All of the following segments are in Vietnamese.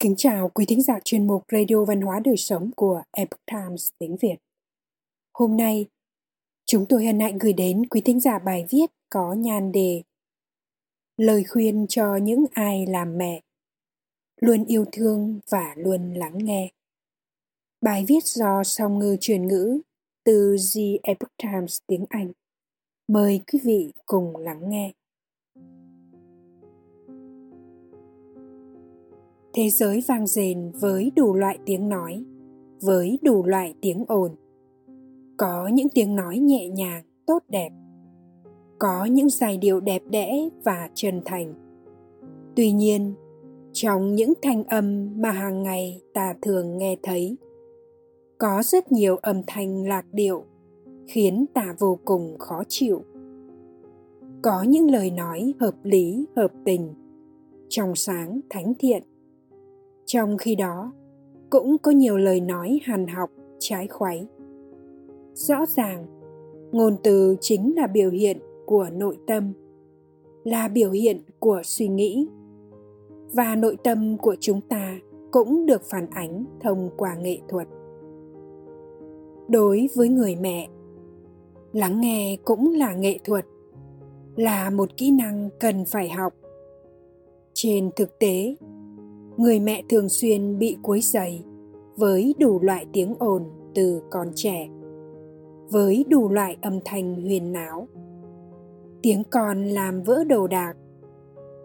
Kính chào quý thính giả chuyên mục Radio Văn hóa Đời Sống của Epoch Times tiếng Việt. Hôm nay, chúng tôi hân hạnh gửi đến quý thính giả bài viết có nhan đề Lời khuyên cho những ai làm mẹ Luôn yêu thương và luôn lắng nghe. Bài viết do song ngư truyền ngữ từ The Epoch Times tiếng Anh. Mời quý vị cùng lắng nghe. Thế giới vang dền với đủ loại tiếng nói, với đủ loại tiếng ồn. Có những tiếng nói nhẹ nhàng, tốt đẹp. Có những giai điệu đẹp đẽ và chân thành. Tuy nhiên, trong những thanh âm mà hàng ngày ta thường nghe thấy, có rất nhiều âm thanh lạc điệu, khiến ta vô cùng khó chịu. Có những lời nói hợp lý, hợp tình, trong sáng thánh thiện trong khi đó, cũng có nhiều lời nói hàn học, trái khoáy rõ ràng, ngôn từ chính là biểu hiện của nội tâm, là biểu hiện của suy nghĩ. Và nội tâm của chúng ta cũng được phản ánh thông qua nghệ thuật. Đối với người mẹ, lắng nghe cũng là nghệ thuật, là một kỹ năng cần phải học. Trên thực tế người mẹ thường xuyên bị quấy dày với đủ loại tiếng ồn từ con trẻ, với đủ loại âm thanh huyền náo. Tiếng con làm vỡ đồ đạc,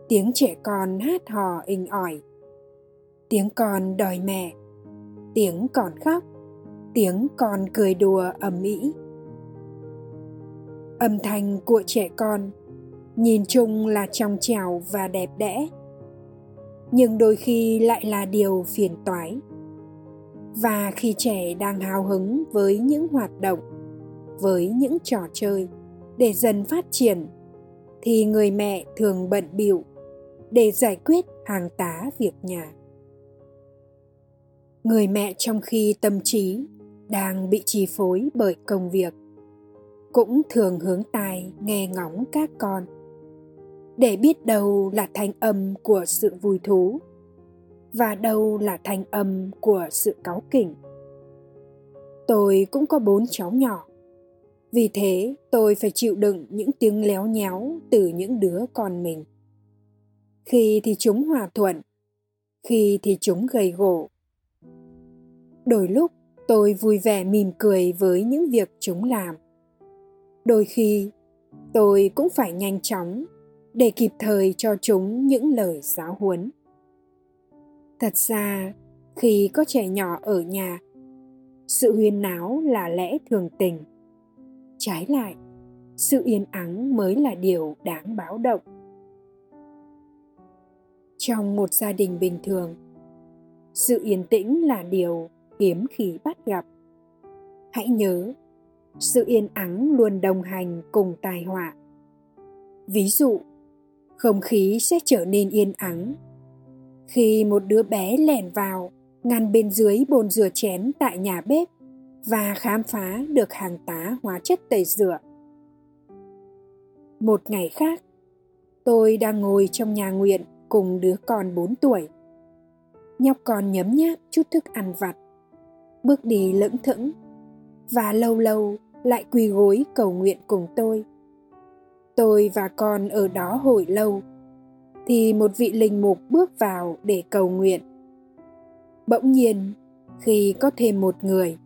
tiếng trẻ con hát hò inh ỏi, tiếng con đòi mẹ, tiếng con khóc, tiếng con cười đùa ầm ĩ. Âm thanh của trẻ con nhìn chung là trong trèo và đẹp đẽ nhưng đôi khi lại là điều phiền toái. Và khi trẻ đang hào hứng với những hoạt động, với những trò chơi để dần phát triển, thì người mẹ thường bận bịu để giải quyết hàng tá việc nhà. Người mẹ trong khi tâm trí đang bị chi phối bởi công việc, cũng thường hướng tai nghe ngóng các con để biết đâu là thanh âm của sự vui thú, và đâu là thanh âm của sự cáu kỉnh. Tôi cũng có bốn cháu nhỏ, vì thế tôi phải chịu đựng những tiếng léo nhéo từ những đứa con mình. Khi thì chúng hòa thuận, khi thì chúng gầy gỗ. đôi lúc tôi vui vẻ mỉm cười với những việc chúng làm. Đôi khi tôi cũng phải nhanh chóng để kịp thời cho chúng những lời giáo huấn. Thật ra, khi có trẻ nhỏ ở nhà, sự huyên náo là lẽ thường tình. Trái lại, sự yên ắng mới là điều đáng báo động. Trong một gia đình bình thường, sự yên tĩnh là điều hiếm khi bắt gặp. Hãy nhớ, sự yên ắng luôn đồng hành cùng tai họa. Ví dụ không khí sẽ trở nên yên ắng. Khi một đứa bé lẻn vào ngăn bên dưới bồn rửa chén tại nhà bếp và khám phá được hàng tá hóa chất tẩy rửa. Một ngày khác tôi đang ngồi trong nhà nguyện cùng đứa con 4 tuổi. Nhóc con nhấm nháp chút thức ăn vặt, bước đi lững thững và lâu lâu lại quỳ gối cầu nguyện cùng tôi tôi và con ở đó hồi lâu, thì một vị linh mục bước vào để cầu nguyện. Bỗng nhiên, khi có thêm một người,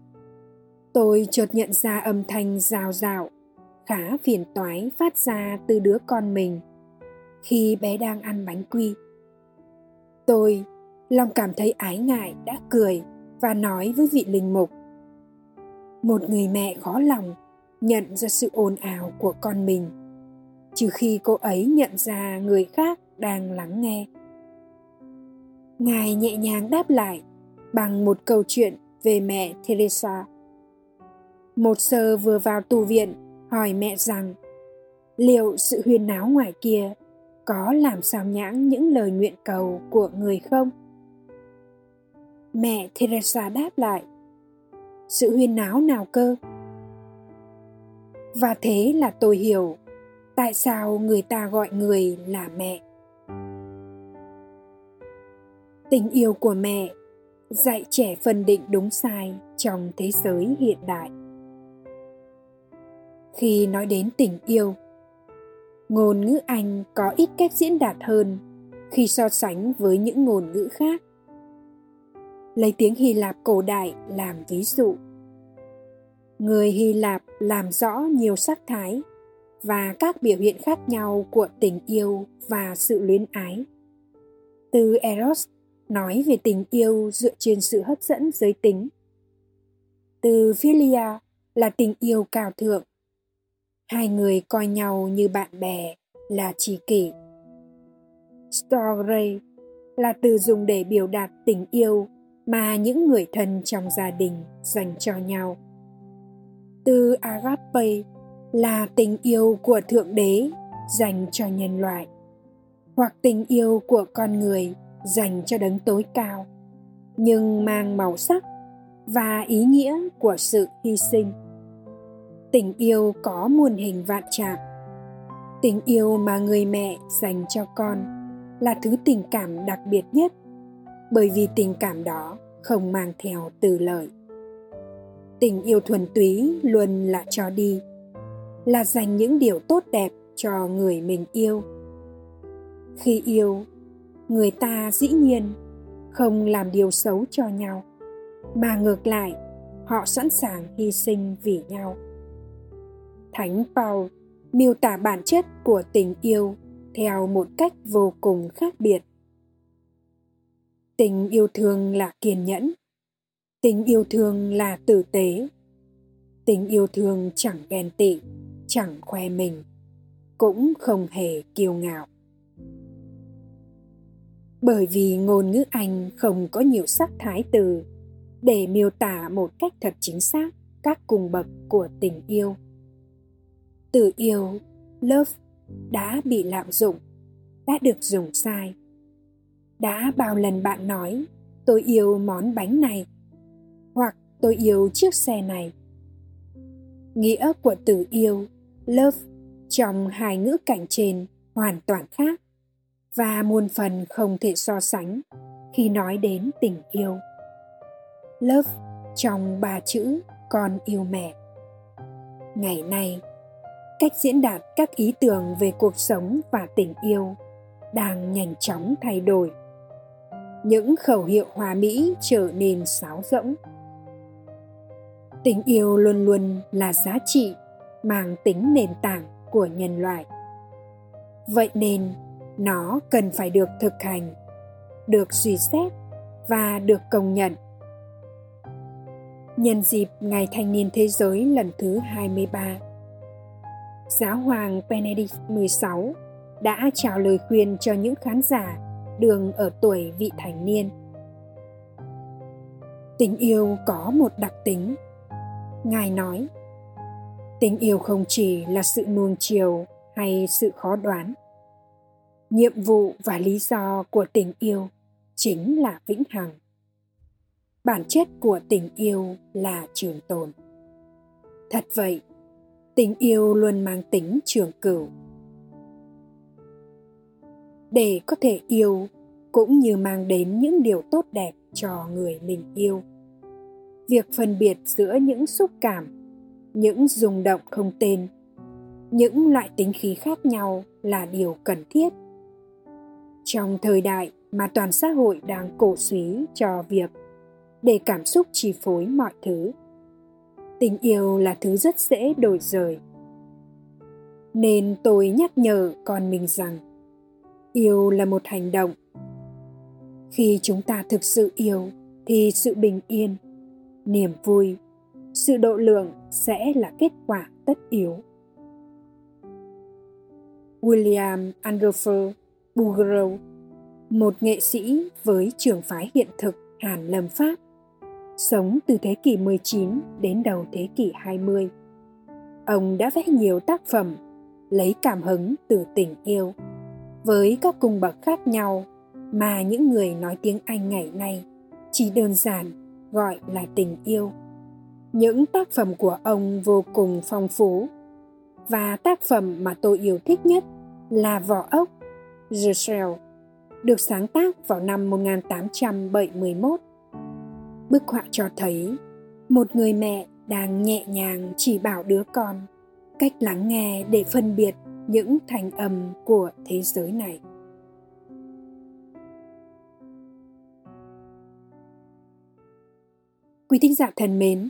tôi chợt nhận ra âm thanh rào rào khá phiền toái phát ra từ đứa con mình khi bé đang ăn bánh quy. Tôi lòng cảm thấy ái ngại đã cười và nói với vị linh mục, một người mẹ khó lòng nhận ra sự ồn ào của con mình trừ khi cô ấy nhận ra người khác đang lắng nghe. Ngài nhẹ nhàng đáp lại bằng một câu chuyện về mẹ teresa. Một sơ vừa vào tù viện, hỏi mẹ rằng, liệu sự huyên náo ngoài kia có làm sao nhãng những lời nguyện cầu của người không? Mẹ teresa đáp lại, sự huyên náo nào cơ? Và thế là tôi hiểu tại sao người ta gọi người là mẹ? Tình yêu của mẹ dạy trẻ phân định đúng sai trong thế giới hiện đại. Khi nói đến tình yêu, ngôn ngữ anh có ít cách diễn đạt hơn khi so sánh với những ngôn ngữ khác. Lấy tiếng hy lạp cổ đại làm ví dụ. Người hy lạp làm rõ nhiều sắc thái và các biểu hiện khác nhau của tình yêu và sự luyến ái. Từ eros nói về tình yêu dựa trên sự hấp dẫn giới tính. Từ philia là tình yêu cao thượng. Hai người coi nhau như bạn bè là tri kỷ. Story là từ dùng để biểu đạt tình yêu mà những người thân trong gia đình dành cho nhau. Từ agape là tình yêu của thượng đế dành cho nhân loại, hoặc tình yêu của con người dành cho đấng tối cao, nhưng mang màu sắc và ý nghĩa của sự hy sinh. Tình yêu có muôn hình vạn trạng. Tình yêu mà người mẹ dành cho con là thứ tình cảm đặc biệt nhất, bởi vì tình cảm đó không mang theo từ lợi. tình yêu thuần túy luôn là cho đi là dành những điều tốt đẹp cho người mình yêu. Khi yêu, người ta dĩ nhiên không làm điều xấu cho nhau, mà ngược lại, họ sẵn sàng hy sinh vì nhau. Thánh paul miêu tả bản chất của tình yêu theo một cách vô cùng khác biệt. Tình yêu thương là kiên nhẫn, tình yêu thương là tử tế, tình yêu thương chẳng ghen tị chẳng khoe mình, cũng không hề kiêu ngạo. Bởi vì ngôn ngữ anh không có nhiều sắc thái từ, để miêu tả một cách thật chính xác các cung bậc của tình yêu. Từ yêu, love, đã bị lạm dụng, đã được dùng sai. Đã bao lần bạn nói, tôi yêu món bánh này, hoặc tôi yêu chiếc xe này. Nghĩa của từ yêu love trong hai ngữ cảnh trên hoàn toàn khác và muôn phần không thể so sánh khi nói đến tình yêu. Love trong ba chữ con yêu mẹ. Ngày nay, cách diễn đạt các ý tưởng về cuộc sống và tình yêu đang nhanh chóng thay đổi. Những khẩu hiệu hòa mỹ trở nên sáo rỗng. Tình yêu luôn luôn là giá trị mang tính nền tảng của nhân loại vậy nên nó cần phải được thực hành được suy xét và được công nhận nhân dịp Ngày Thanh niên Thế giới lần thứ 23. Giáo hoàng Benedict XVI đã trao lời khuyên cho những khán giả đường ở tuổi vị thành niên. Tình yêu có một đặc tính. Ngài nói, tình yêu không chỉ là sự nuông chiều hay sự khó đoán. Nhiệm vụ và lý do của tình yêu chính là vĩnh hằng. Bản chất của tình yêu là trường tồn. Thật vậy, tình yêu luôn mang tính trường cửu để có thể yêu cũng như mang đến những điều tốt đẹp cho người mình yêu việc phân biệt giữa những xúc cảm những rung động không tên. Những loại tính khí khác nhau là điều cần thiết. Trong thời đại mà toàn xã hội đang cổ suý cho việc để cảm xúc chi phối mọi thứ, tình yêu là thứ rất dễ đổi rời. Nên tôi nhắc nhở con mình rằng, yêu là một hành động. Khi chúng ta thực sự yêu thì sự bình yên, niềm vui sự độ lượng sẽ là kết quả tất yếu william andrefer bouguereau một nghệ sĩ với trường phái hiện thực Hàn Lâm Pháp, sống từ thế kỷ 19 đến đầu thế kỷ 20. Ông đã vẽ nhiều tác phẩm lấy cảm hứng từ tình yêu với các cung bậc khác nhau mà những người nói tiếng Anh ngày nay chỉ đơn giản gọi là tình yêu. Những tác phẩm của ông vô cùng phong phú và tác phẩm mà tôi yêu thích nhất là Vỏ ốc, The Shell, được sáng tác vào năm 1871. Bức họa cho thấy một người mẹ đang nhẹ nhàng chỉ bảo đứa con cách lắng nghe để phân biệt những thành âm của thế giới này. Quý thính giả thân mến,